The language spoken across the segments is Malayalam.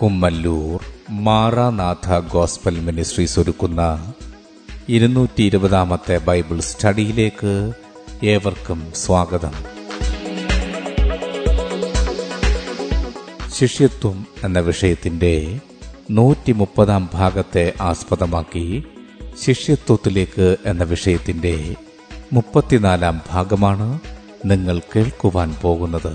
കുമ്മല്ലൂർ മാറാനാഥ ഗോസ്ബൽ മിനിസ്ട്രീസ് ഒരുക്കുന്ന ഇരുന്നൂറ്റി ഇരുപതാമത്തെ ബൈബിൾ സ്റ്റഡിയിലേക്ക് ഏവർക്കും സ്വാഗതം. ശിഷ്യത്വം എന്ന വിഷയത്തിന്റെ നൂറ്റി മുപ്പതാം ഭാഗത്തെ ആസ്പദമാക്കി ശിഷ്യത്വത്തിലേക്ക് എന്ന വിഷയത്തിന്റെ മുപ്പത്തിനാലാം ഭാഗമാണ് നിങ്ങൾ കേൾക്കുവാൻ പോകുന്നത്.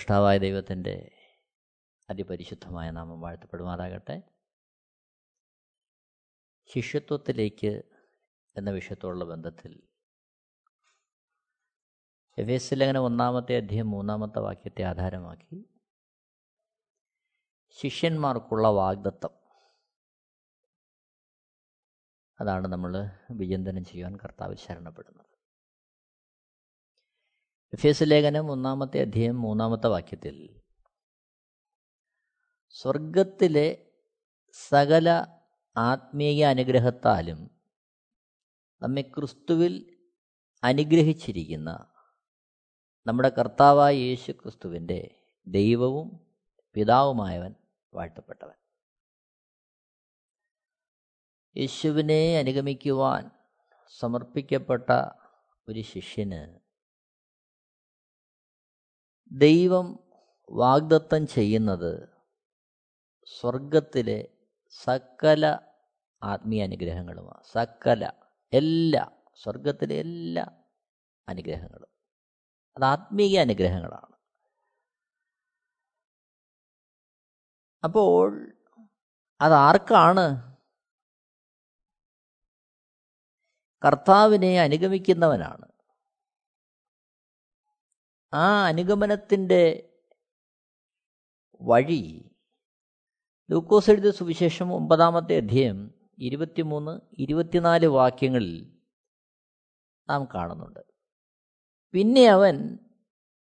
സൃഷ്ടാവായ ദൈവത്തിന്റെ അതിപരിശുദ്ധമായ നാമം വാഴ്ത്തപ്പെടുമാറാകട്ടെ. ശിഷ്യത്വത്തിലേക്ക് എന്ന വിഷയത്തോടുള്ള ബന്ധത്തിൽ എഫ് എസ് ലേഖനം ഒന്നാമത്തെ അധ്യയം മൂന്നാമത്തെ വാക്യത്തെ ആധാരമാക്കി ശിഷ്യന്മാർക്കുള്ള വാഗ്ദത്തം. അതാണ് നമ്മൾ വിചിന്തനം ചെയ്യുവാൻ കർത്താവ് ശരണപ്പെടുന്നത്. എഫ് എസ് ലേഖനം ഒന്നാമത്തെ അധ്യയം മൂന്നാമത്തെ വാക്യത്തിൽ. സ്വർഗത്തിലെ സകല ആത്മീയ അനുഗ്രഹത്താലും നമ്മെ ക്രിസ്തുവിൽ അനുഗ്രഹിച്ചിരിക്കുന്ന നമ്മുടെ കർത്താവായ യേശു ക്രിസ്തുവിന്റെ ദൈവവും പിതാവുമായവൻ വാഴ്ത്തപ്പെട്ടവൻ. യേശുവിനെ അനുഗമിക്കുവാൻ സമർപ്പിക്കപ്പെട്ട ഒരു ശിഷ്യന് ദൈവം വാഗ്ദത്തം ചെയ്യുന്നത് സ്വർഗത്തിലെ സകല ആത്മീയ അനുഗ്രഹങ്ങളുമാണ്. സകല എല്ലാ സ്വർഗത്തിലെ എല്ലാ അനുഗ്രഹങ്ങളും. അത് ആത്മീയ അനുഗ്രഹങ്ങളാണ്. അപ്പോൾ അതാർക്കാണ് കർത്താവിനെ അനുഗമിക്കുന്നവനാണ്. ആ അനുഗമനത്തിന്റെ വഴി ലൂക്കോസ് എഴുതിയ സുവിശേഷം ഒമ്പതാമത്തെ അധ്യയം ഇരുപത്തിമൂന്ന് ഇരുപത്തിനാല് വാക്യങ്ങളിൽ നാം കാണുന്നുണ്ട്. പിന്നെ അവൻ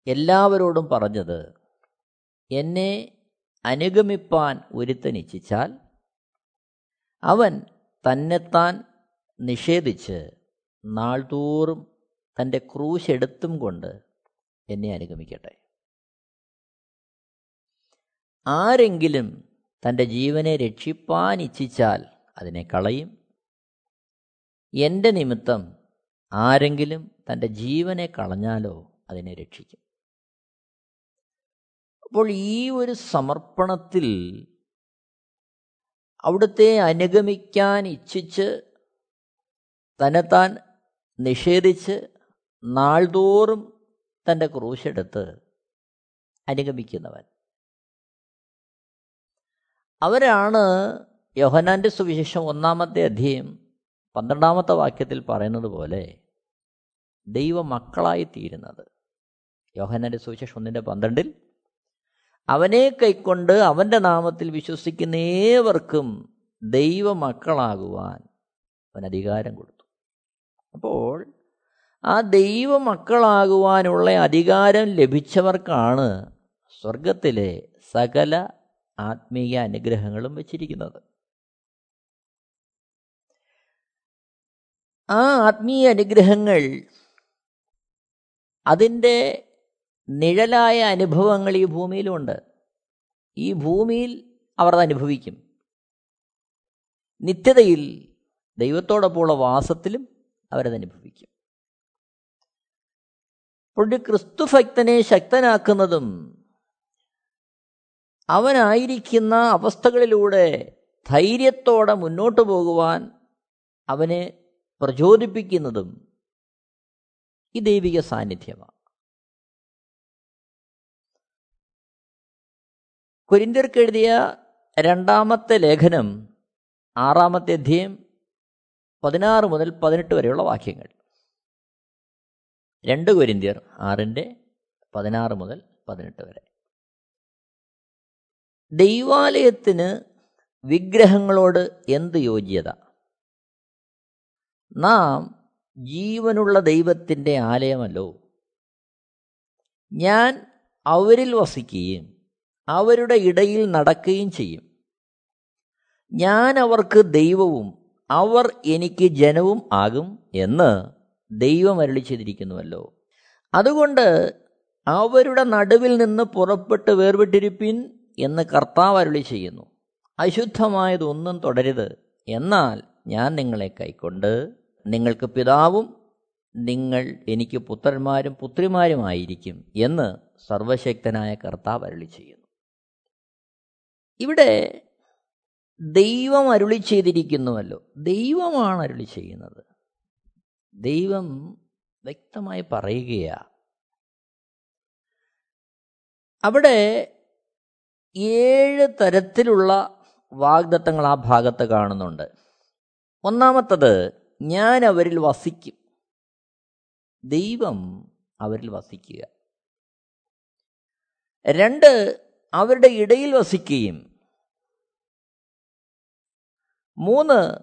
എല്ലാവരോടും പറഞ്ഞത് എന്നെ അനുഗമിപ്പാൻ ഒരുത്തൻ ഇച്ഛിച്ചാൽ അവൻ തന്നെത്താൻ നിഷേധിച്ച് നാൾതോറും തന്റെ ക്രൂശെടുത്തും കൊണ്ട് എന്നെ അനുഗമിക്കട്ടെ. ആരെങ്കിലും തന്റെ ജീവനെ രക്ഷിപ്പാൻ ഇച്ഛിച്ചാൽ അതിനെ കളയും. എന്റെ നിമിത്തം ആരെങ്കിലും തന്റെ ജീവനെ കളഞ്ഞാലോ അതിനെ രക്ഷിക്കും. അപ്പോൾ ഈ ഒരു സമർപ്പണത്തിൽ അവിടുത്തെ അനുഗമിക്കാൻ ഇച്ഛിച്ച് തന്നെത്താൻ നിഷേധിച്ച് നാൾതോറും തന്റെ ക്രൂശെടുത്ത് അനുഗമിക്കുന്നവൻ. അവരാണ് യോഹനാന്റെ സുവിശേഷം ഒന്നാമത്തെ അധ്യയം പന്ത്രണ്ടാമത്തെ വാക്യത്തിൽ പറയുന്നത് പോലെ ദൈവമക്കളായി തീരുന്നത്. യോഹനാന്റെ സുവിശേഷം ഒന്നിന്റെ പന്ത്രണ്ടിൽ അവനെ കൈക്കൊണ്ട് അവന്റെ നാമത്തിൽ വിശ്വസിക്കുന്ന ഏവർക്കും ദൈവമക്കളാകുവാൻ അവൻ അധികാരം കൊടുത്തു. അപ്പോൾ ആ ദൈവ മക്കളാകുവാനുള്ള അധികാരം ലഭിച്ചവർക്കാണ് സ്വർഗത്തിലെ സകല ആത്മീയ അനുഗ്രഹങ്ങളും വച്ചിരിക്കുന്നത്. ആ ആത്മീയ അനുഗ്രഹങ്ങൾ അതിന്റെ നിഴലായ അനുഭവങ്ങൾ ഈ ഭൂമിയിലുമുണ്ട് ഈ ഭൂമിയിൽ അവർ അനുഭവിക്കും. നിത്യതയിൽ ദൈവത്തോടൊപ്പമുള്ള വാസത്തിലും അവരത് അപ്പോൾ ക്രിസ്തുഭക്തനെ ശക്തനാക്കുന്നതും അവനായിരിക്കുന്ന അവസ്ഥകളിലൂടെ ധൈര്യത്തോടെ മുന്നോട്ട് പോകുവാൻ അവനെ പ്രചോദിപ്പിക്കുന്നതും ഈ ദൈവിക സാന്നിധ്യമാണ്. കുരിന്തിർക്കെഴുതിയ രണ്ടാമത്തെ ലേഖനം ആറാമത്തെ അധ്യയം പതിനാറ് മുതൽ പതിനെട്ട് വരെയുള്ള വാക്യങ്ങൾ. രണ്ട് കൊരിന്തിയർ ആറിന്റെ പതിനാറ് മുതൽ പതിനെട്ട് വരെ. ദൈവാലയത്തിന് വിഗ്രഹങ്ങളോട് എന്ത് യോഗ്യത നാം ജീവനുള്ള ദൈവത്തിന്റെ ആലയമല്ലോ. ഞാൻ അവരിൽ വസിക്കുകയും അവരുടെ ഇടയിൽ നടക്കുകയും ചെയ്യും. ഞാൻ അവർക്ക് ദൈവവും അവർ എനിക്ക് ജനവും ആകും എന്ന് ദൈവം അരളി ചെയ്തിരിക്കുന്നുവല്ലോ. അതുകൊണ്ട് അവരുടെ നടുവിൽ നിന്ന് പുറപ്പെട്ട് വേർപെട്ടിരിപ്പിൻ എന്ന് കർത്താവ് അരുളി ചെയ്യുന്നു. അശുദ്ധമായതൊന്നും തുടരുത് എന്നാൽ ഞാൻ നിങ്ങളെ കൈക്കൊണ്ട് നിങ്ങൾക്ക് പിതാവും നിങ്ങൾ എനിക്ക് പുത്രന്മാരും പുത്രിമാരുമായിരിക്കും എന്ന് സർവശക്തനായ കർത്താവ് അരുളി ചെയ്യുന്നു. ഇവിടെ ദൈവം അരുളി ചെയ്തിരിക്കുന്നുവല്ലോ. ദൈവമാണ് അരുളി ചെയ്യുന്നത്. ദൈവം വ്യക്തമായി പറയുകയാ. അവിടെ ഏഴ് തരത്തിലുള്ള വാഗ്ദത്തങ്ങൾ ആ ഭാഗത്ത് കാണുന്നുണ്ട്. ഒന്നാമത്തത് ഞാൻ അവരിൽ വസിക്കും. ദൈവം അവരിൽ വസിക്കുക. രണ്ട് അവരുടെ ഇടയിൽ വസിക്കുകയും. മൂന്ന്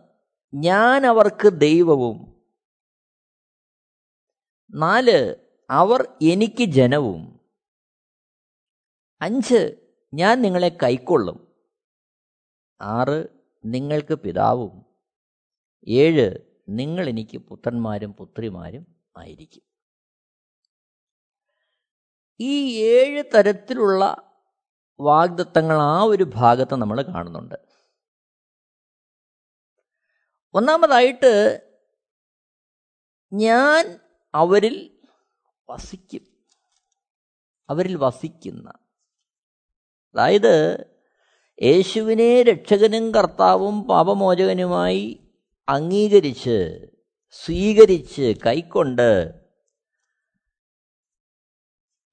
ഞാൻ അവർക്ക് ദൈവവും നാല് അവർ എനിക്ക് ജനവും. അഞ്ച് ഞാൻ നിങ്ങളെ കൈക്കൊള്ളും. ആറ് നിങ്ങൾക്ക് പിതാവും. ഏഴ് നിങ്ങൾ എനിക്ക് പുത്രന്മാരും പുത്രിമാരും ആയിരിക്കും. ഈ ഏഴ് തരത്തിലുള്ള വാഗ്ദത്തങ്ങൾ ആ ഒരു ഭാഗത്ത് നമ്മൾ കാണുന്നുണ്ട്. ഒന്നാമതായിട്ട് ഞാൻ അവരിൽ വസിക്കും. അവരിൽ വസിക്കുന്ന. അതായത് യേശുവിനെ രക്ഷകനും കർത്താവും പാപമോചകനുമായി അംഗീകരിച്ച് സ്വീകരിച്ച് കൈക്കൊണ്ട്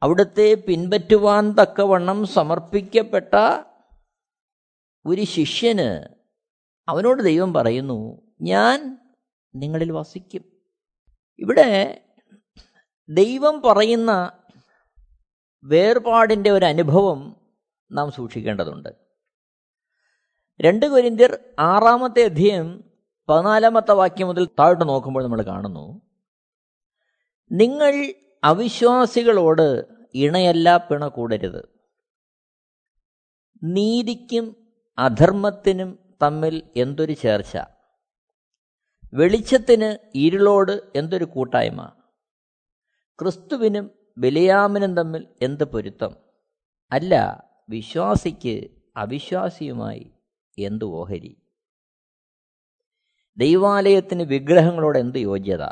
അവിടുത്തെ പിൻപറ്റുവാൻ തക്കവണ്ണം സമർപ്പിക്കപ്പെട്ട ഒരു ശിഷ്യന് അവനോട് ദൈവം പറയുന്നു ഞാൻ നിങ്ങളിൽ വസിക്കും. ഇവിടെ ദൈവം പറയുന്ന വേർപാടിന്റെ ഒരു അനുഭവം നാം സൂക്ഷിക്കേണ്ടതുണ്ട്. രണ്ട് കൊരിന്ത്യർ ആറാമത്തെ അധ്യയം പതിനാലാമത്തെ വാക്യം മുതൽ താഴോട്ട് നോക്കുമ്പോൾ നമ്മൾ കാണുന്നു നിങ്ങൾ അവിശ്വാസികളോട് ഇണയല്ല പിണ കൂടരുത്. നീതിക്കും അധർമ്മത്തിനും തമ്മിൽ എന്തൊരു ചേർച്ച? വെളിച്ചത്തിന് ഇരുളോട് എന്തൊരു കൂട്ടായ്മ? ക്രിസ്തുവിനും ബലിയാമിനും തമ്മിൽ എന്ത് പൊരുത്തം? അല്ല വിശ്വാസിക്ക് അവിശ്വാസിയുമായി എന്ത് ഓഹരി? ദൈവാലയത്തിന് വിഗ്രഹങ്ങളോട് എന്ത് യോഗ്യത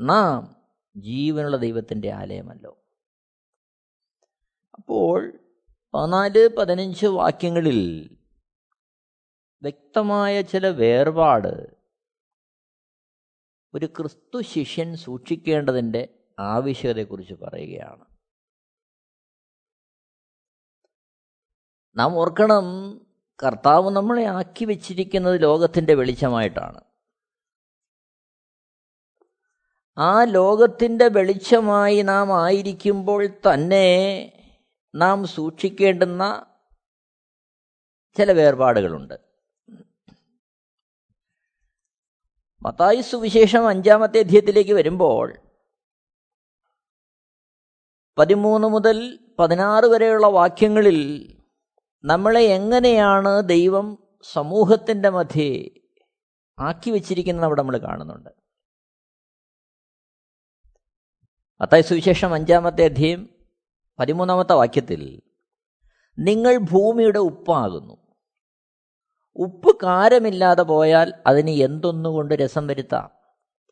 നാം ജീവനുള്ള ദൈവത്തിന്റെ ആലയമല്ലോ. അപ്പോൾ പതിനാല് പതിനഞ്ച് വാക്യങ്ങളിൽ വ്യക്തമായ ചില വേർപാട് ഒരു ക്രിസ്തു ശിഷ്യൻ സൂക്ഷിക്കേണ്ടതിന്റെ ആവശ്യകതയെക്കുറിച്ച് പറയുകയാണ്. നാം ഓർക്കണം കർത്താവ് നമ്മളെ ആക്കി വെച്ചിരിക്കുന്നത് ലോകത്തിന്റെ വെളിച്ചമായിട്ടാണ്. ആ ലോകത്തിന്റെ വെളിച്ചമായി നാം ആയിരിക്കുമ്പോൾ തന്നെ നാം സൂക്ഷിക്കേണ്ടുന്ന ചില വേർപാടുകളുണ്ട്. മത്തായി സുവിശേഷം അഞ്ചാമത്തെ അധ്യയത്തിലേക്ക് വരുമ്പോൾ പതിമൂന്ന് മുതൽ പതിനാറ് വരെയുള്ള വാക്യങ്ങളിൽ നമ്മളെ എങ്ങനെയാണ് ദൈവം സമൂഹത്തിന്റെ മധ്യേ ആക്കി വച്ചിരിക്കുന്നത് അവിടെ നമ്മൾ കാണുന്നുണ്ട്. അത്തായ സുവിശേഷം അഞ്ചാമത്തെ അധ്യയം പതിമൂന്നാമത്തെ വാക്യത്തിൽ നിങ്ങൾ ഭൂമിയുടെ ഉപ്പാകുന്നു. ഉപ്പ് കാരമില്ലാതെ പോയാൽ അതിന് എന്തൊന്നുകൊണ്ട് രസം വരുത്താം?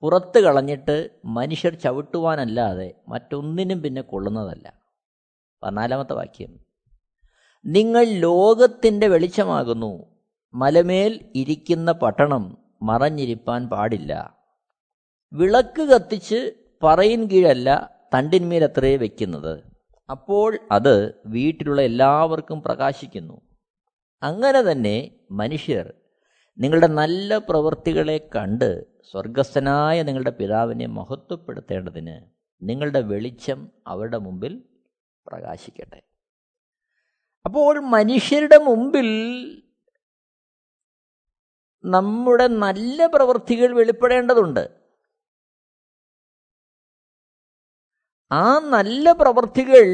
പുറത്ത് കളഞ്ഞിട്ട് മനുഷ്യർ ചവിട്ടുവാനല്ലാതെ മറ്റൊന്നിനും പിന്നെ കൊള്ളുന്നതല്ല. പതിനാലാമത്തെ വാക്യം. നിങ്ങൾ ലോകത്തിന്റെ വെളിച്ചമാകുന്നു മലമേൽ ഇരിക്കുന്ന പട്ടണം മറഞ്ഞിരിപ്പാൻ പാടില്ല. വിളക്ക് കത്തിച്ച് പറയിൻ കീഴല്ല തണ്ടിന്മേലത്രേ വയ്ക്കുന്നത് അപ്പോൾ അത് വീട്ടിലുള്ള എല്ലാവർക്കും പ്രകാശിക്കുന്നു. അങ്ങനെ തന്നെ മനുഷ്യർ നിങ്ങളുടെ നല്ല പ്രവൃത്തികളെ കണ്ട് സ്വർഗസ്ഥനായ നിങ്ങളുടെ പിതാവിനെ മഹത്വപ്പെടുത്തേണ്ടതിന് നിങ്ങളുടെ വെളിച്ചം അവരുടെ മുമ്പിൽ പ്രകാശിക്കട്ടെ. അപ്പോൾ മനുഷ്യരുടെ മുമ്പിൽ നമ്മുടെ നല്ല പ്രവൃത്തികൾ വെളിപ്പെടേണ്ടതുണ്ട്. ആ നല്ല പ്രവൃത്തികൾ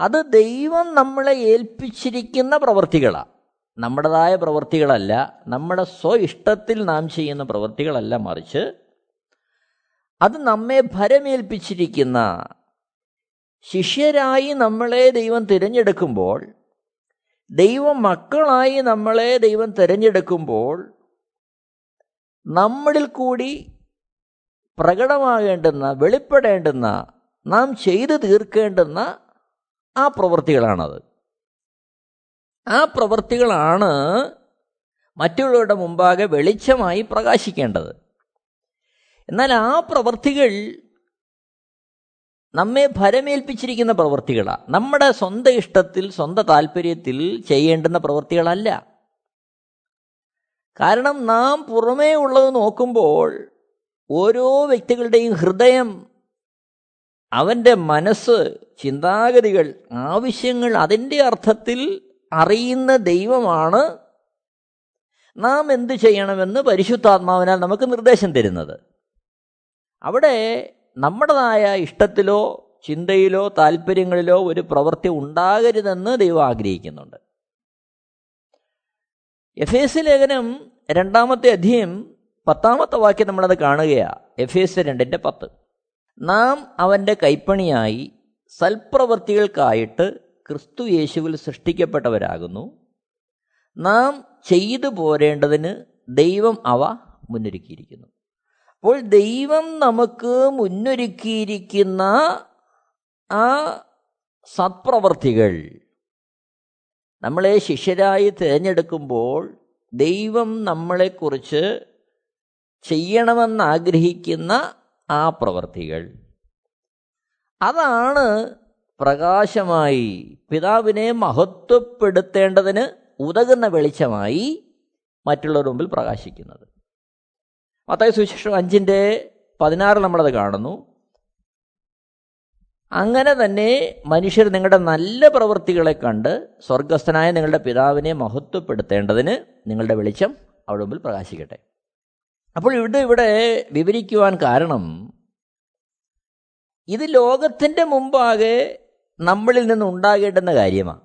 അത് ദൈവം നമ്മളെ ഏൽപ്പിച്ചിരിക്കുന്ന പ്രവൃത്തികളാണ് നമ്മുടേതായ പ്രവൃത്തികളല്ല നമ്മുടെ സ്വ ഇഷ്ടത്തിൽ നാം ചെയ്യുന്ന പ്രവൃത്തികളല്ല മറിച്ച് അത് നമ്മെ ഭരമേൽപ്പിച്ചിരിക്കുന്ന ശിഷ്യരായി നമ്മളെ ദൈവം തിരഞ്ഞെടുക്കുമ്പോൾ ദൈവ മക്കളായി നമ്മളെ ദൈവം തിരഞ്ഞെടുക്കുമ്പോൾ നമ്മളിൽ കൂടി പ്രകടമാകേണ്ടുന്ന വെളിപ്പെടേണ്ടുന്ന നാം ചെയ്തു തീർക്കേണ്ടുന്ന ആ പ്രവൃത്തികളാണത്. ആ പ്രവൃത്തികളാണ് മറ്റുള്ളവരുടെ മുമ്പാകെ വെളിച്ചമായി പ്രകാശിക്കേണ്ടത്. എന്നാൽ ആ പ്രവൃത്തികൾ നമ്മെ ഭരമേൽപ്പിച്ചിരിക്കുന്ന പ്രവൃത്തികളാണ് നമ്മുടെ സ്വന്തം ഇഷ്ടത്തിൽ സ്വന്തം താല്പര്യത്തിൽ ചെയ്യേണ്ടുന്ന പ്രവൃത്തികളല്ല കാരണം നാം പുറമേ ഉള്ളത് നോക്കുമ്പോൾ ഓരോ വ്യക്തികളുടെയും ഹൃദയം അവന്റെ മനസ്സ് ചിന്താഗതികൾ ആവശ്യങ്ങൾ അതിന്റെ അർത്ഥത്തിൽ അറിയുന്ന ദൈവമാണ് നാം എന്ത് ചെയ്യണമെന്ന് പരിശുദ്ധാത്മാവിനാൽ നമുക്ക് നിർദ്ദേശം തരുന്നത്. അവിടെ നമ്മുടേതായ ഇഷ്ടത്തിലോ ചിന്തയിലോ താല്പര്യങ്ങളിലോ ഒരു പ്രവൃത്തി ഉണ്ടാകരുതെന്ന് ദൈവം ആഗ്രഹിക്കുന്നുണ്ട്. എഫ് എസ് ലേഖനം രണ്ടാമത്തെ അധ്യയം പത്താമത്തെ വാക്യം നമ്മളത് കാണുകയാണ് എഫ് എസ് രണ്ടിന്റെ പത്ത്. നാം അവന്റെ കൈപ്പണിയായി സൽപ്രവൃത്തികൾക്കായിട്ട് ക്രിസ്തു യേശുവിൽ സൃഷ്ടിക്കപ്പെട്ടവരാകുന്നു. നാം ചെയ്തു പോരേണ്ടതിന് ദൈവം അവ മുന്നൊരുക്കിയിരിക്കുന്നു. അപ്പോൾ ദൈവം നമുക്ക് മുന്നൊരുക്കിയിരിക്കുന്ന ആ സത്പ്രവർത്തികൾ നമ്മളെ ശിഷ്യരായി തിരഞ്ഞെടുക്കുമ്പോൾ ദൈവം നമ്മളെക്കുറിച്ച് ചെയ്യണമെന്നാഗ്രഹിക്കുന്ന ആ പ്രവർത്തികൾ. അതാണ് പ്രകാശമായി പിതാവിനെ മഹത്വപ്പെടുത്തേണ്ടതിന് ഉതകുന്ന വെളിച്ചമായി മറ്റുള്ളവരുടെ മുമ്പിൽ പ്രകാശിക്കുന്നത്. മത്തായ സുവിശേഷം അഞ്ചിന്റെ പതിനാറ് നമ്മളത് കാണുന്നു. അങ്ങനെ തന്നെ മനുഷ്യർ നിങ്ങളുടെ നല്ല പ്രവൃത്തികളെ കണ്ട് സ്വർഗസ്ഥനായ നിങ്ങളുടെ പിതാവിനെ മഹത്വപ്പെടുത്തേണ്ടതിന് നിങ്ങളുടെ വെളിച്ചം അവിടെ മുമ്പിൽ പ്രകാശിക്കട്ടെ. അപ്പോൾ ഇവിടെ ഇവിടെ വിവരിക്കുവാൻ കാരണം ഇത് ലോകത്തിന്റെ മുമ്പാകെ നമ്മളിൽ നിന്ന് ഉണ്ടാകേണ്ടുന്ന കാര്യമാണ്.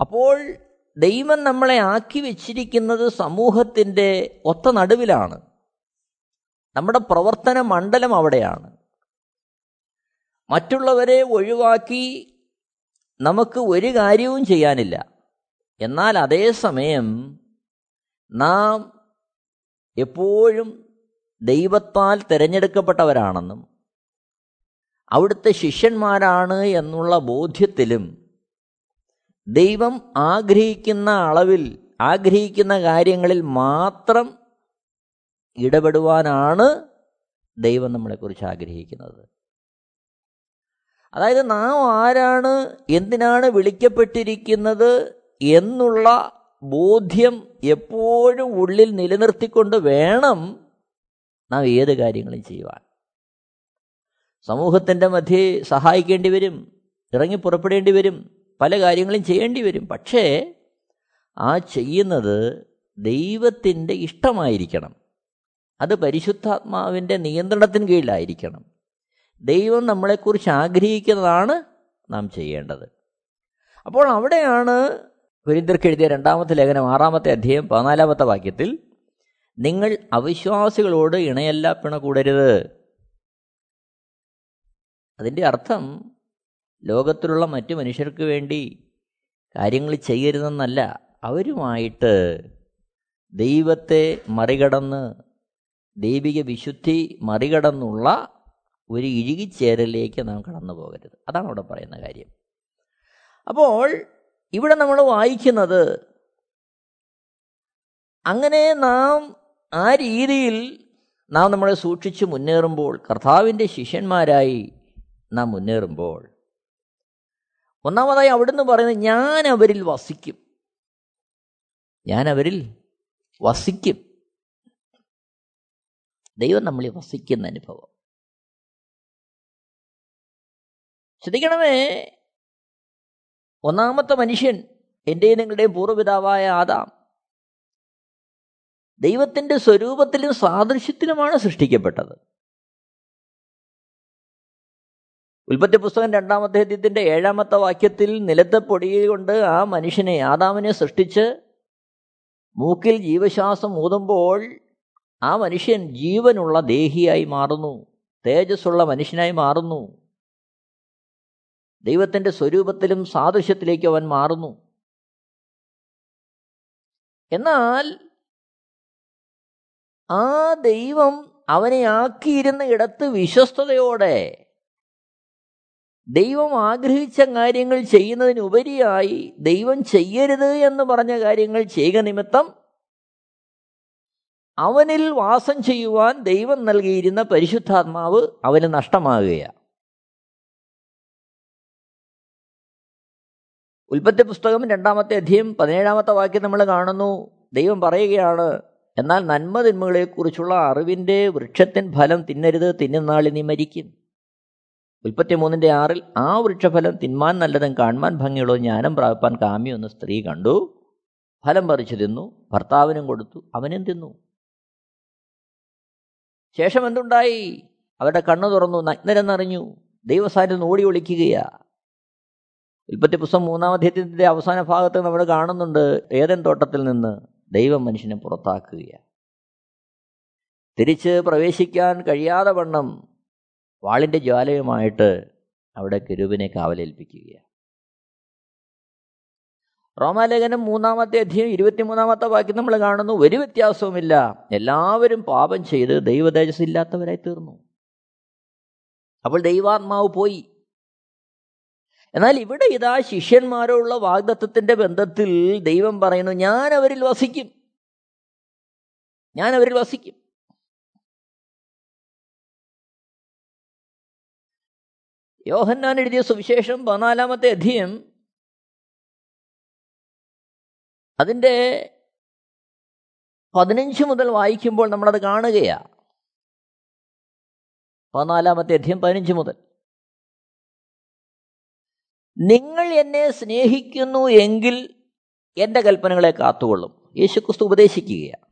അപ്പോൾ ദൈവം നമ്മളെ ആക്കി വെച്ചിരിക്കുന്നത് സമൂഹത്തിന്റെ ഒത്ത നടുവിലാണ്. നമ്മുടെ പ്രവർത്തന മണ്ഡലം അവിടെയാണ്. മറ്റുള്ളവരെ ഒഴിവാക്കി നമുക്ക് ഒരു കാര്യവും ചെയ്യാനില്ല. എന്നാൽ അതേസമയം നാം എപ്പോഴും ദൈവത്താൽ തിരഞ്ഞെടുക്കപ്പെട്ടവരാണെന്നും അവിടുത്തെ ശിഷ്യന്മാരാണ് എന്നുള്ള ബോധ്യത്തിലും ദൈവം ആഗ്രഹിക്കുന്ന അളവിൽ ആഗ്രഹിക്കുന്ന കാര്യങ്ങളിൽ മാത്രം ഇടപെടുവാനാണ് ദൈവം നമ്മളെക്കുറിച്ച് ആഗ്രഹിക്കുന്നത്. അതായത് നാം ആരാണ് എന്തിനാണ് വിളിക്കപ്പെട്ടിരിക്കുന്നത് എന്നുള്ള ബോധ്യം എപ്പോഴും ഉള്ളിൽ നിലനിർത്തിക്കൊണ്ട് വേണം നാം ഏത് കാര്യങ്ങളും ചെയ്യുവാൻ. സമൂഹത്തിന്റെ മധ്യേ സഹായിക്കേണ്ടി വരും ഇറങ്ങി പുറപ്പെടേണ്ടി വരും പല കാര്യങ്ങളും ചെയ്യേണ്ടി വരും. പക്ഷേ ആ ചെയ്യുന്നത് ദൈവത്തിന്റെ ഇഷ്ടമായിരിക്കണം. അത് പരിശുദ്ധാത്മാവിന്റെ നിയന്ത്രണത്തിന് കീഴിലായിരിക്കണം. ദൈവം നമ്മളെക്കുറിച്ച് ആഗ്രഹിക്കുന്നതാണ് നാം ചെയ്യേണ്ടത്. അപ്പോൾ അവിടെയാണ് കുരിന്തർക്ക് എഴുതിയ രണ്ടാമത്തെ ലേഖനം ആറാമത്തെ അധ്യായം പതിനാലാമത്തെ വാക്യത്തിൽ നിങ്ങൾ അവിശ്വാസികളോട് ഇണയല്ല പിണ കൂടരുത്. അതിന്റെ അർത്ഥം ലോകത്തിലുള്ള മറ്റു മനുഷ്യർക്ക് വേണ്ടി കാര്യങ്ങൾ ചെയ്യരുതെന്നല്ല. അവരുമായിട്ട് ദൈവത്തെ മറികടന്ന് ദൈവിക വിശുദ്ധി മറികടന്നുള്ള ഒരു ഇഴുകിച്ചേരലിലേക്ക് നാം കടന്നു പോകരുത് അതാണ് അവിടെ പറയുന്ന കാര്യം. അപ്പോൾ ഇവിടെ നമ്മൾ വായിക്കുന്നത് അങ്ങനെ നാം ആ രീതിയിൽ നാം നമ്മളെ സൂക്ഷിച്ച് മുന്നേറുമ്പോൾ കർത്താവിന്റെ ശിഷ്യന്മാരായി നാം മുന്നേറുമ്പോൾ. ഒന്നാമതായി അവിടുന്ന് പറയുന്നത് ഞാൻ അവരിൽ വസിക്കും. ഞാൻ അവരിൽ വസിക്കും. ദൈവം നമ്മളിൽ വസിക്കുന്ന അനുഭവം. ശ്രദ്ധിക്കണമേ ഒന്നാമത്തെ മനുഷ്യൻ എന്റെയും നിങ്ങളുടെയും പൂർവപിതാവായ ആദാം ദൈവത്തിന്റെ സ്വരൂപത്തിലും സാദൃശ്യത്തിലുമാണ് സൃഷ്ടിക്കപ്പെട്ടത്. ഉൽപ്പത്തി പുസ്തകം രണ്ടാമത്തെ അധ്യയത്തിന്റെ ഏഴാമത്തെ വാക്യത്തിൽ നിലത്തെ പൊടികൊണ്ട് ആ മനുഷ്യനെ ആദാമിനെ സൃഷ്ടിച്ച് മൂക്കിൽ ജീവശ്വാസം ഊതുമ്പോൾ ആ മനുഷ്യൻ ജീവനുള്ള ദേഹിയായി മാറുന്നു തേജസ്സുള്ള മനുഷ്യനായി മാറുന്നു. ദൈവത്തിന്റെ സ്വരൂപത്തിലും സാദൃശ്യത്തിലേക്ക് അവൻ മാറുന്നു. എന്നാൽ ആ ദൈവം അവനെ ആക്കിയിരുന്ന ഇടത്ത് വിശ്വസ്തയോടെ ദൈവം ആഗ്രഹിച്ച കാര്യങ്ങൾ ചെയ്യുന്നതിനുപരിയായി ദൈവം ചെയ്യരുത് എന്ന് പറഞ്ഞ കാര്യങ്ങൾ ചെയ്യുക നിമിത്തം അവനിൽ വാസം ചെയ്യുവാൻ ദൈവം നൽകിയിരുന്ന പരിശുദ്ധാത്മാവ് അവന് നഷ്ടമാകുകയാണ്. ഉൽപ്പത്തി പുസ്തകം രണ്ടാമത്തെ അധ്യയം പതിനേഴാമത്തെ വാക്യം നമ്മൾ കാണുന്നു. ദൈവം പറയുകയാണ് എന്നാൽ നന്മ തിന്മകളെക്കുറിച്ചുള്ള അറിവിന്റെ വൃക്ഷത്തിൻ ഫലം തിന്നരുത് തിന്നുന്നാളി നീ മരിക്കും. ഉൽപ്പത്തി മൂന്നിന്റെ ആറിൽ ആ വൃക്ഷഫലം തിന്മാൻ നല്ലതും കാണുമാൻ ഭംഗിയുള്ളതും ജ്ഞാനം പ്രാപിപ്പാൻ കാമ്യമെന്ന് സ്ത്രീ കണ്ടു. ഫലം പറിച്ചു തിന്നു. ഭർത്താവിനും കൊടുത്തു. അവനും തിന്നു. ശേഷം എന്തുണ്ടായി? അവരുടെ കണ്ണു തുറന്നു. നഗ്നരെന്നറിഞ്ഞു. ദൈവസാരിൽ ഓടി ഒളിക്കുകയാ. ഉൽപ്പത്തി പുസ്തകം മൂന്നാം അധ്യയത്തിന്റെ അവസാന ഭാഗത്ത് നമ്മൾ കാണുന്നുണ്ട്. ഏതൻ തോട്ടത്തിൽ നിന്ന് ദൈവം മനുഷ്യനെ പുറത്താക്കുകയാണ് തിരിച്ച് പ്രവേശിക്കാൻ കഴിയാതെ വണ്ണം വാളിന്റെ ജ്വാലയുമായിട്ട് അവിടെ കെരുവിനെ കാവലേൽപ്പിക്കുകയാണ്. റോമാലേഖനം മൂന്നാമത്തെ അധ്യയം ഇരുപത്തിമൂന്നാമത്തെ വാക്യം നമ്മൾ കാണുന്നു. ഒരു വ്യത്യാസവുമില്ല. എല്ലാവരും പാപം ചെയ്ത് ദൈവതേജസ് ഇല്ലാത്തവരായി തീർന്നു. അപ്പോൾ ദൈവാത്മാവ് പോയി. എന്നാൽ ഇവിടെ ഇതാ ശിഷ്യന്മാരോടുള്ള വാഗ്ദത്വത്തിന്റെ ബന്ധത്തിൽ ദൈവം പറയുന്നു ഞാൻ അവരിൽ വസിക്കും. ഞാൻ അവരിൽ വസിക്കും. യോഹന്നാൻ എഴുതിയ സുവിശേഷം പതിനാലാമത്തെ അധ്യയം. അതിന്റെ പതിനഞ്ച് മുതൽ വായിക്കുമ്പോൾ നമ്മളത് കാണുകയാണ് പതിനാലാമത്തെ അധ്യയം പതിനഞ്ച് മുതൽ. നിങ്ങൾ എന്നെ സ്നേഹിക്കുന്നു എങ്കിൽ എന്റെ കൽപ്പനകളെ കാത്തുകൊള്ളും. യേശുക്രിസ്തു ഉപദേശിക്കുകയാണ്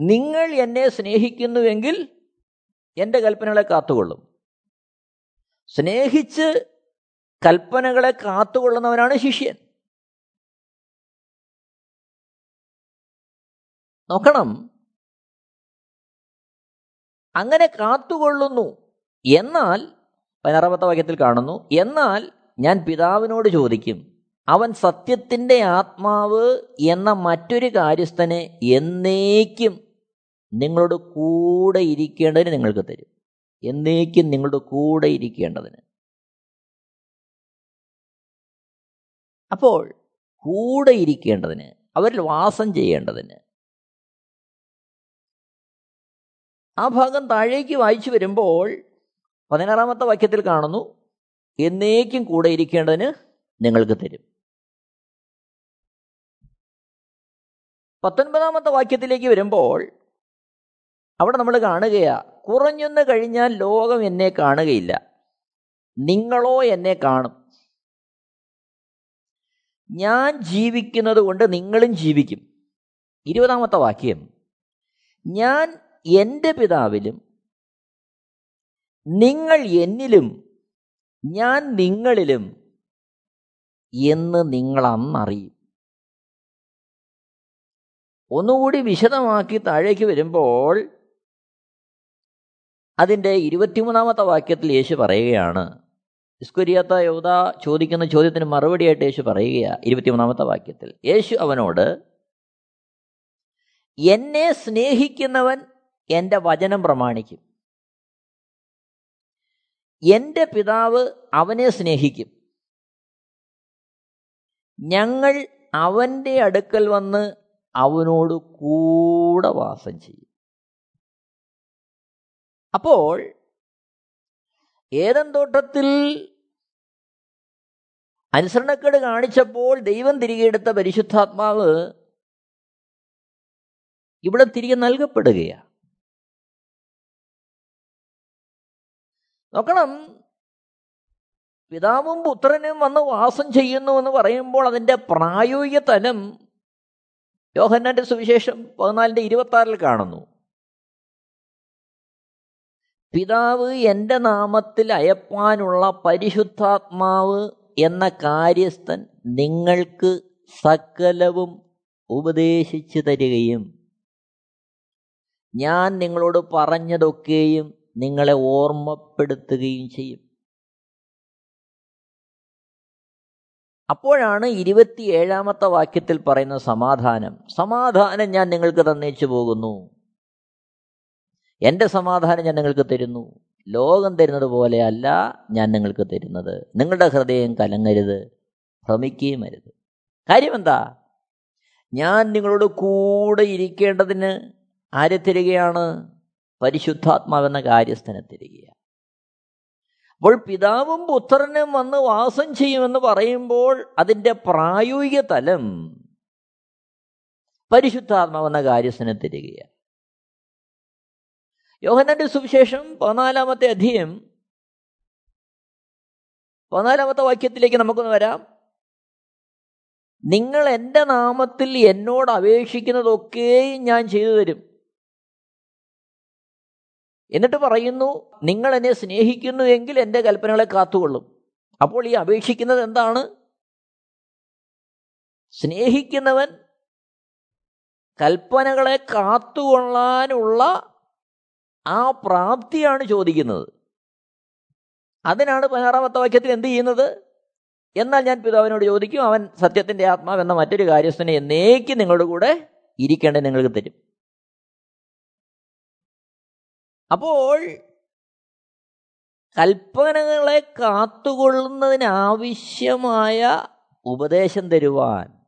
നിങ്ങൾ എന്നെ സ്നേഹിക്കുന്നുവെങ്കിൽ എന്റെ കൽപ്പനകളെ കാത്തുകൊള്ളും. സ്നേഹിച്ച് കൽപ്പനകളെ കാത്തുകൊള്ളുന്നവനാണ് ശിഷ്യൻ. നോക്കണം. അങ്ങനെ കാത്തുകൊള്ളുന്നു. എന്നാൽ പതിനാറാമത്തെ വാക്യത്തിൽ കാണുന്നു എന്നാൽ ഞാൻ പിതാവിനോട് ചോദിക്കും അവൻ സത്യത്തിന്റെ ആത്മാവ് എന്ന മറ്റൊരു കാര്യസ്ഥനെ എന്നേക്കും നിങ്ങളോട് കൂടെ ഇരിക്കേണ്ടതിന് നിങ്ങൾക്ക് തരും. എന്നേക്കും നിങ്ങളുടെ കൂടെ ഇരിക്കേണ്ടതിന്. അപ്പോൾ കൂടെ ഇരിക്കേണ്ടതിന് അവരിൽ വാസം ചെയ്യേണ്ടതിന് ആ ഭാഗം താഴേക്ക് വായിച്ചു വരുമ്പോൾ പതിനാറാമത്തെ വാക്യത്തിൽ കാണുന്നു എന്നേക്കും കൂടെ ഇരിക്കേണ്ടതിന് നിങ്ങൾക്ക് തരും. പത്തൊൻപതാമത്തെ വാക്യത്തിലേക്ക് വരുമ്പോൾ അവിടെ നമ്മൾ കാണുകയാ കുറഞ്ഞൊന്ന് കഴിഞ്ഞാൽ ലോകം എന്നെ കാണുകയില്ല. നിങ്ങളോ എന്നെ കാണും. ഞാൻ ജീവിക്കുന്നത് കൊണ്ട് നിങ്ങളും ജീവിക്കും. ഇരുപതാമത്തെ വാക്യം. ഞാൻ എന്റെ പിതാവിലും നിങ്ങൾ എന്നിലും ഞാൻ നിങ്ങളിലും എന്ന് നിങ്ങൾ അന്നറിയും. ഒന്നുകൂടി വിശദമാക്കി താഴേക്ക് വരുമ്പോൾ അതിന്റെ ഇരുപത്തിമൂന്നാമത്തെ വാക്യത്തിൽ യേശു പറയുകയാണ് ഇസ്കുരിയാത്ത യോധ ചോദിക്കുന്ന ചോദ്യത്തിന് മറുപടിയായിട്ട് യേശു പറയുകയാണ് ഇരുപത്തിമൂന്നാമത്തെ വാക്യത്തിൽ. യേശു അവനോട് എന്നെ സ്നേഹിക്കുന്നവൻ എന്റെ വചനം പ്രമാണിക്കും. എന്റെ പിതാവ് അവനെ സ്നേഹിക്കും. ഞങ്ങൾ അവന്റെ അടുക്കൽ വന്ന് അവനോട് കൂടെ വാസം ചെയ്യും. അപ്പോൾ ഏതൻ തോട്ടത്തിൽ അനുസരണക്കേട് കാണിച്ചപ്പോൾ ദൈവം തിരികെ എടുത്ത പരിശുദ്ധാത്മാവ് ഇവിടെ തിരികെ നൽകപ്പെടുകയാണ്. നോക്കണം പിതാവും പുത്രനും വന്ന് വാസം ചെയ്യുന്നു എന്ന് പറയുമ്പോൾ അതിന്റെ പ്രായോഗിക തലം യോഹന്നാന്റെ സുവിശേഷം പതിനാലിന്റെ ഇരുപത്തി ആറിൽ കാണുന്നു. പിതാവ് എന്റെ നാമത്തിൽ അയപ്പാനുള്ള പരിശുദ്ധാത്മാവ് എന്ന കാര്യസ്ഥൻ നിങ്ങൾക്ക് സകലവും ഉപദേശിച്ചു തരികയും ഞാൻ നിങ്ങളോട് പറഞ്ഞതൊക്കെയും നിങ്ങളെ ഓർമ്മപ്പെടുത്തുകയും ചെയ്യും. അപ്പോഴാണ് ഇരുപത്തിയേഴാമത്തെ വാക്യത്തിൽ പറയുന്ന സമാധാനം. സമാധാനം ഞാൻ നിങ്ങൾക്ക് തന്നേച്ചു പോകുന്നു. എന്റെ സമാധാനം ഞാൻ നിങ്ങൾക്ക് തരുന്നു. ലോകം തരുന്നത് പോലെയല്ല ഞാൻ നിങ്ങൾക്ക് തരുന്നത്. നിങ്ങളുടെ ഹൃദയം കലങ്ങരുത് ഭ്രമിക്കുകയും അരുത്. കാര്യമെന്താ? ഞാൻ നിങ്ങളോട് കൂടെ ഇരിക്കേണ്ടതിന് ആരെ തരികയാണ് പരിശുദ്ധാത്മാവെന്ന കാര്യസ്ഥനെ തരികയാണ് അപ്പോൾ പിതാവും പുത്രനും വന്ന് വാസം ചെയ്യുമെന്ന് പറയുമ്പോൾ അതിന്റെ പ്രായോഗിക തലം പരിശുദ്ധാത്മാവെന്ന കാര്യസ്ഥനെ തരികയാണ് യോഹനന്റെ സുവിശേഷം പതിനാലാമത്തെ അധ്യയം. പതിനാലാമത്തെ വാക്യത്തിലേക്ക് നമുക്കൊന്ന് വരാം. നിങ്ങൾ എന്റെ നാമത്തിൽ എന്നോട് അപേക്ഷിക്കുന്നതൊക്കെയും ഞാൻ ചെയ്തു തരും. എന്നിട്ട് പറയുന്നു നിങ്ങൾ എന്നെ സ്നേഹിക്കുന്നു എങ്കിൽ എന്റെ കൽപ്പനകളെ കാത്തുകൊള്ളും. അപ്പോൾ ഈ അപേക്ഷിക്കുന്നത് എന്താണ്? സ്നേഹിക്കുന്നവൻ കൽപ്പനകളെ കാത്തുകൊള്ളാനുള്ള ആ പ്രാപ്തിയാണ് ചോദിക്കുന്നത്. അതിനാണ് പതിനാറാമത്തെ വാക്യത്തിൽ എന്ത് ചെയ്യുന്നത്? എന്നാൽ ഞാൻ പിതാവിനോട് ചോദിക്കും അവൻ സത്യത്തിന്റെ ആത്മാവെന്ന മറ്റൊരു കാര്യസ്ഥനെ എന്നേക്ക് നിങ്ങളുടെ കൂടെ ഇരിക്കേണ്ടത് നിങ്ങൾക്ക് തരും. അപ്പോൾ കൽപ്പനകളെ കാത്തുകൊള്ളുന്നതിനാവശ്യമായ ഉപദേശം തരുവാൻ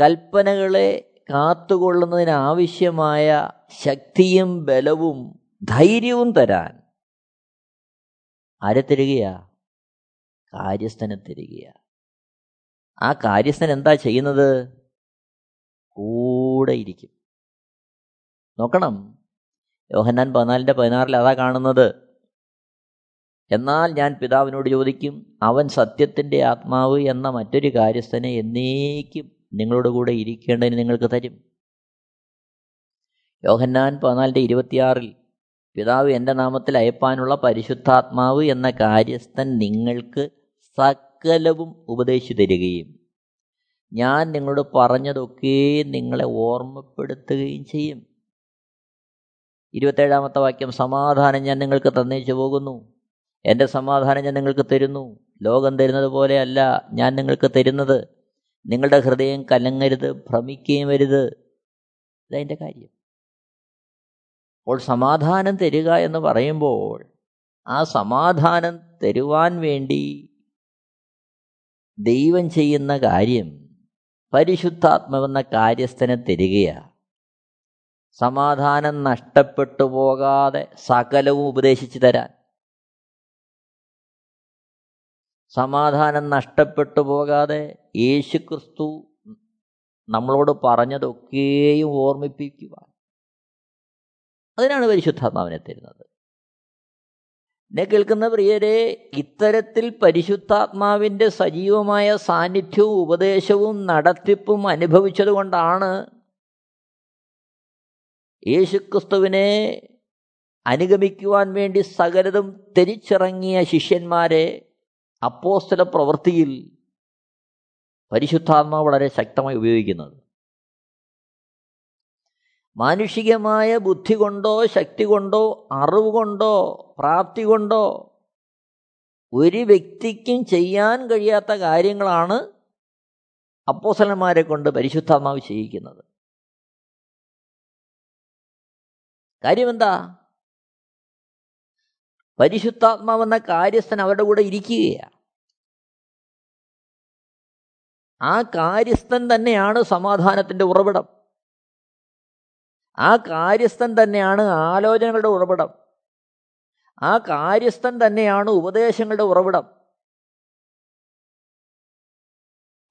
കൽപ്പനകളെ കാത്തുകൊള്ളുന്നതിനാവശ്യമായ ശക്തിയും ബലവും ധൈര്യവും തരാൻ ആരെ തരികയാ? കാര്യസ്ഥനെ തരികയാ. ആ കാര്യസ്ഥൻ എന്താ ചെയ്യുന്നത്? കൂടെ ഇരിക്കും. നോക്കണം. യോഹന്നാൻ പതിനാലിന്റെ പതിനാറിൽ അതാ കാണുന്നത്. എന്നാൽ ഞാൻ പിതാവിനോട് ചോദിക്കും അവൻ സത്യത്തിന്റെ ആത്മാവ് എന്ന മറ്റൊരു കാര്യസ്ഥനെ എന്നേക്കും നിങ്ങളോട് കൂടെ ഇരിക്കേണ്ടതിന് നിങ്ങൾക്ക് തരും. യോഹന്നാൻ പതിനാലിന്റെ ഇരുപത്തിയാറിൽ പിതാവ് എന്റെ നാമത്തിൽ അയപ്പാനുള്ള പരിശുദ്ധാത്മാവ് എന്ന കാര്യസ്ഥൻ നിങ്ങൾക്ക് സകലവും ഉപദേശിച്ചു തരികയും ഞാൻ നിങ്ങളോട് പറഞ്ഞതൊക്കെ നിങ്ങളെ ഓർമ്മപ്പെടുത്തുകയും ചെയ്യും. ഇരുപത്തേഴാമത്തെ വാക്യം സമാധാനം ഞാൻ നിങ്ങൾക്ക് തന്നേച്ചു പോകുന്നു. എന്റെ സമാധാനം ഞാൻ നിങ്ങൾക്ക് തരുന്നു. ലോകം തരുന്നത് പോലെയല്ല ഞാൻ നിങ്ങൾക്ക് തരുന്നത്. നിങ്ങളുടെ ഹൃദയം കലങ്ങരുത് ഭ്രമിക്കുകയും വരുത്. ഇതതിന്റെ കാര്യം. അപ്പോൾ സമാധാനം തരിക എന്ന് പറയുമ്പോൾ ആ സമാധാനം തരുവാൻ വേണ്ടി ദൈവം ചെയ്യുന്ന കാര്യം പരിശുദ്ധാത്മാവെന്ന കാര്യസ്ഥനെ തരികയാണ്. സമാധാനം നഷ്ടപ്പെട്ടു പോകാതെ സകലവും ഉപദേശിച്ചു തരാൻ. സമാധാനം നഷ്ടപ്പെട്ടു പോകാതെ യേശുക്രിസ്തു നമ്മളോട് പറഞ്ഞതൊക്കെയും ഓർമ്മിപ്പിക്കുവാൻ. അതിനാണ് പരിശുദ്ധാത്മാവിനെ തരുന്നത്. എന്നെ കേൾക്കുന്ന പ്രിയരെ ഇത്തരത്തിൽ പരിശുദ്ധാത്മാവിന്റെ സജീവമായ സാന്നിധ്യവും ഉപദേശവും നടത്തിപ്പും അനുഭവിച്ചതുകൊണ്ടാണ് യേശുക്രിസ്തുവിനെ അനുഗമിക്കുവാൻ വേണ്ടി സകലതും തിരിച്ചിറങ്ങിയ ശിഷ്യന്മാരെ അപ്പോസ്തല പ്രവൃത്തിയിൽ പരിശുദ്ധാത്മാവ് വളരെ ശക്തമായി ഉപയോഗിക്കുന്നത്. മാനുഷികമായ ബുദ്ധി കൊണ്ടോ ശക്തി കൊണ്ടോ അറിവ് കൊണ്ടോ പ്രാപ്തി കൊണ്ടോ ഒരു വ്യക്തിക്കും ചെയ്യാൻ കഴിയാത്ത കാര്യങ്ങളാണ് അപ്പോസലന്മാരെ കൊണ്ട് പരിശുദ്ധാത്മാവ് ചെയ്യിക്കുന്നത്. കാര്യമെന്താ? പരിശുദ്ധാത്മാവെന്ന കാര്യസ്ഥൻ അവരുടെ കൂടെ ഇരിക്കുകയാണ് ആ കാര്യസ്ഥൻ തന്നെയാണ് സമാധാനത്തിന്റെ ഉറവിടം. ആ കാര്യസ്ഥൻ തന്നെയാണ് ആലോചനകളുടെ ഉറവിടം. ആ കാര്യസ്ഥൻ തന്നെയാണ് ഉപദേശങ്ങളുടെ ഉറവിടം.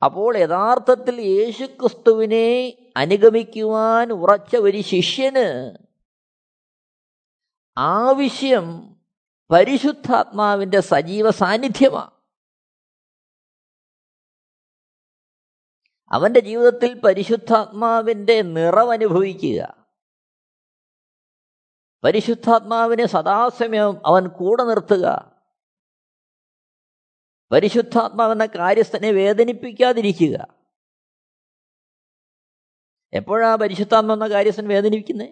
അപ്പോൾ യഥാർത്ഥത്തിൽ യേശുക്രിസ്തുവിനെ അനുഗമിക്കുവാൻ ഉറച്ച ഒരു ശിഷ്യന് ആവശ്യം പരിശുദ്ധാത്മാവിന്റെ സജീവ സാന്നിധ്യമാണ്. അവന്റെ ജീവിതത്തിൽ പരിശുദ്ധാത്മാവിന്റെ നിറവനുഭവിക്കുക. പരിശുദ്ധാത്മാവിനെ സദാസമയം അവൻ കൂടെ നിർത്തുക. പരിശുദ്ധാത്മാവെന്ന കാര്യസ്ഥനെ വേദനിപ്പിക്കാതിരിക്കുക. എപ്പോഴാ പരിശുദ്ധാത്മാവെന്ന കാര്യസ്ഥൻ വേദനിപ്പിക്കുന്നത്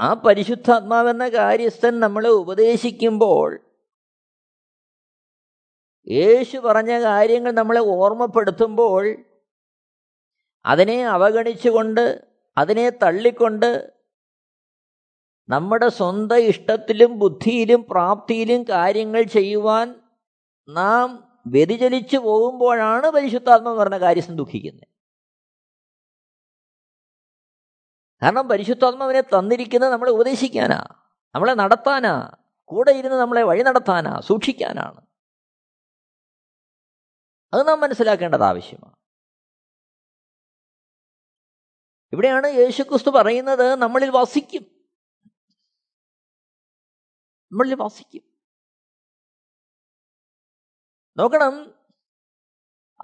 ആ പരിശുദ്ധാത്മാവെന്ന കാര്യസ്ഥൻ നമ്മളെ ഉപദേശിക്കുമ്പോൾ യേശു പറഞ്ഞ കാര്യങ്ങൾ നമ്മളെ ഓർമ്മപ്പെടുത്തുമ്പോൾ അതിനെ അവഗണിച്ചുകൊണ്ട് അതിനെ തള്ളിക്കൊണ്ട് നമ്മുടെ സ്വന്തം ഇഷ്ടത്തിലും ബുദ്ധിയിലും പ്രാപ്തിയിലും കാര്യങ്ങൾ ചെയ്യുവാൻ നാം വ്യതിചലിച്ചു പോകുമ്പോഴാണ് പരിശുദ്ധാത്മ എന്ന് പറഞ്ഞ കാര്യം ദുഃഖിക്കുന്നത് കാരണം പരിശുദ്ധാത്മാവിനെ തന്നിരിക്കുന്നത് നമ്മളെ ഉപദേശിക്കാനാ നമ്മളെ നടത്താനാ കൂടെ ഇരുന്ന് നമ്മളെ വഴി നടത്താനാ സൂക്ഷിക്കാനാണ്. അത് നാം മനസ്സിലാക്കേണ്ടത് ആവശ്യമാണ്. ഇവിടെയാണ് യേശുക്രിസ്തു പറയുന്നത് നമ്മളിൽ വസിക്കും. നമ്മളിൽ വസിക്കും. നോക്കണം.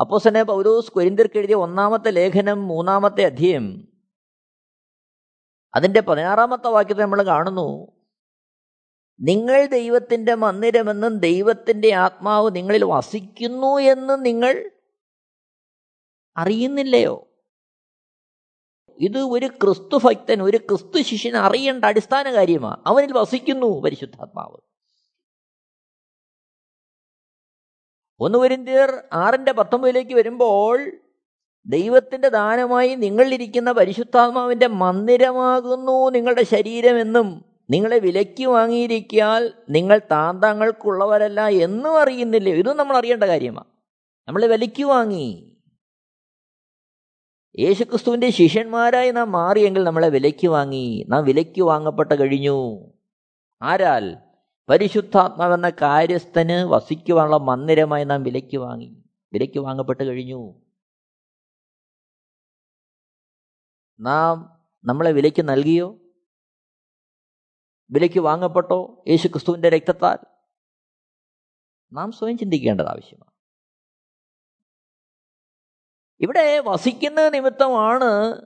അപ്പോസനെ പൗലോസ് കൊരിന്തിർക്ക് എഴുതിയ ഒന്നാമത്തെ ലേഖനം മൂന്നാമത്തെ അധ്യയം അതിന്റെ പതിനാറാമത്തെ വാക്യത്തെ നമ്മൾ കാണുന്നു നിങ്ങൾ ദൈവത്തിന്റെ മന്ദിരമെന്നും ദൈവത്തിന്റെ ആത്മാവ് നിങ്ങളിൽ വസിക്കുന്നു എന്ന് നിങ്ങൾ അറിയുന്നില്ലയോ? ഇത് ഒരു ക്രിസ്തു ഭക്തൻ ഒരു ക്രിസ്തു ശിഷ്യൻ അറിയേണ്ട അടിസ്ഥാന കാര്യമാണ് അവനിൽ വസിക്കുന്നു പരിശുദ്ധാത്മാവ്. ഒന്ന് വരിന്തിയർ ആറിന്റെ പത്തൊമ്പതിലേക്ക് വരുമ്പോൾ ദൈവത്തിന്റെ ദാനമായി നിങ്ങളിരിക്കുന്ന പരിശുദ്ധാത്മാവിന്റെ മന്ദിരമാകുന്നു നിങ്ങളുടെ ശരീരമെന്നും നിങ്ങളെ വിലയ്ക്ക് വാങ്ങിയിരിക്കാൽ നിങ്ങൾ താന്താങ്ങൾക്കുള്ളവരല്ല എന്നും അറിയുന്നില്ലേ. ഇതും നമ്മൾ അറിയേണ്ട കാര്യമാണ് നമ്മളെ വിലയ്ക്ക് വാങ്ങി. യേശുക്രിസ്തുവിന്റെ ശിഷ്യന്മാരായി നാം മാറിയെങ്കിൽ നമ്മളെ വിലയ്ക്ക് വാങ്ങി. നാം വിലയ്ക്ക് വാങ്ങപ്പെട്ട കഴിഞ്ഞു. ആരാൽ? പരിശുദ്ധാത്മാവെന്ന കാര്യസ്ഥന് വസിക്കുവാനുള്ള മന്ദിരമായി നാം വിലയ്ക്ക് വാങ്ങി. വിലയ്ക്ക് വാങ്ങപ്പെട്ട് കഴിഞ്ഞു. നാം നമ്മളെ വിലയ്ക്ക് നൽകിയോ? വിലയ്ക്ക് വാങ്ങപ്പെട്ടോ? യേശു ക്രിസ്തുവിന്റെ രക്തത്താൽ? നാം സ്വയം ചിന്തിക്കേണ്ടത് ആവശ്യമാണ്. ഇവിടെ വസിക്കുന്ന നിമിത്തമാണ്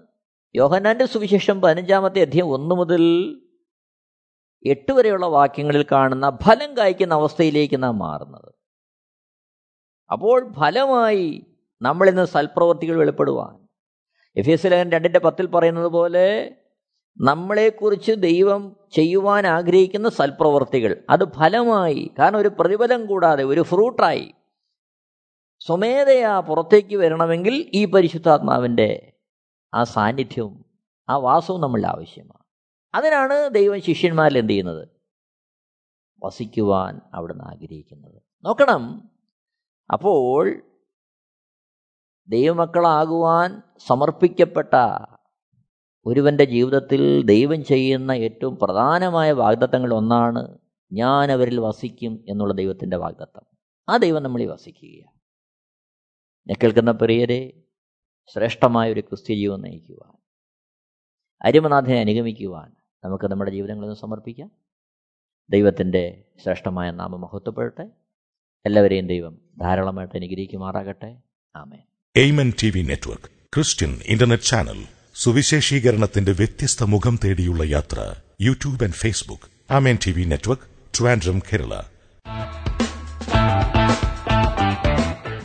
യോഹനാന്റെ സുവിശേഷം പതിനഞ്ചാമത്തെ അധ്യയം ഒന്ന് മുതൽ എട്ട് വരെയുള്ള വാക്യങ്ങളിൽ കാണുന്ന ഫലം കായ്ക്കുന്ന അവസ്ഥയിലേക്ക് നാം മാറുന്നത്. അപ്പോൾ ഫലമായി നമ്മളിന്ന് സൽപ്രവർത്തികൾ വെളിപ്പെടുവാൻ. എഫ് എസ് ലേഖൻ രണ്ടിന്റെ പത്തിൽ പറയുന്നത് പോലെ നമ്മളെക്കുറിച്ച് ദൈവം ചെയ്യുവാൻ ആഗ്രഹിക്കുന്ന സൽപ്രവർത്തികൾ അത് ഫലമായി കാരണം ഒരു പ്രതിഫലം കൂടാതെ ഒരു ഫ്രൂട്ടായി സ്വമേധയാ പുറത്തേക്ക് വരണമെങ്കിൽ ഈ പരിശുദ്ധാത്മാവിന്റെ ആ സാന്നിധ്യവും ആ വാസവും നമ്മൾ ആവശ്യമാണ്. അതിനാണ് ദൈവം ശിഷ്യന്മാരിൽ എന്ത് ചെയ്യുന്നത്? വസിക്കുവാൻ അവിടുന്ന് ആഗ്രഹിക്കുന്നത്. നോക്കണം. അപ്പോൾ ദൈവമക്കളാകുവാൻ സമർപ്പിക്കപ്പെട്ട ഒരുവന്റെ ജീവിതത്തിൽ ദൈവം ചെയ്യുന്ന ഏറ്റവും പ്രധാനമായ വാഗ്ദത്തങ്ങൾ ഒന്നാണ് ഞാൻ അവരിൽ വസിക്കും എന്നുള്ള ദൈവത്തിന്റെ വാഗ്ദത്തം. ആ ദൈവം നമ്മളിൽ വസിക്കുകയാണ്. കേൾക്കുന്ന പ്രിയരെ ശ്രേഷ്ഠമായ ഒരു ക്രിസ്ത്യ ജീവൻ നയിക്കുവാൻ അരിമനാഥനെ അനുഗമിക്കുവാൻ നമുക്ക് നമ്മുടെ ജീവിതങ്ങളൊന്ന് സമർപ്പിക്കാം. ദൈവത്തിന്റെ ശ്രേഷ്ഠമായ നാമം മഹത്വപ്പെടട്ടെ. എല്ലാവരെയും ദൈവം ധാരാളമായിട്ട് അനുഗ്രഹിക്കുമാറാകട്ടെ. ആമേ Amen T V network Christian internet channel സുവിശേഷീകരണത്തിന്റെ വ്യത്യസ്ത മുഖം തേടിയുള്ള യാത്ര YouTube and Facebook. Amen T V network Trivandrum Kerala.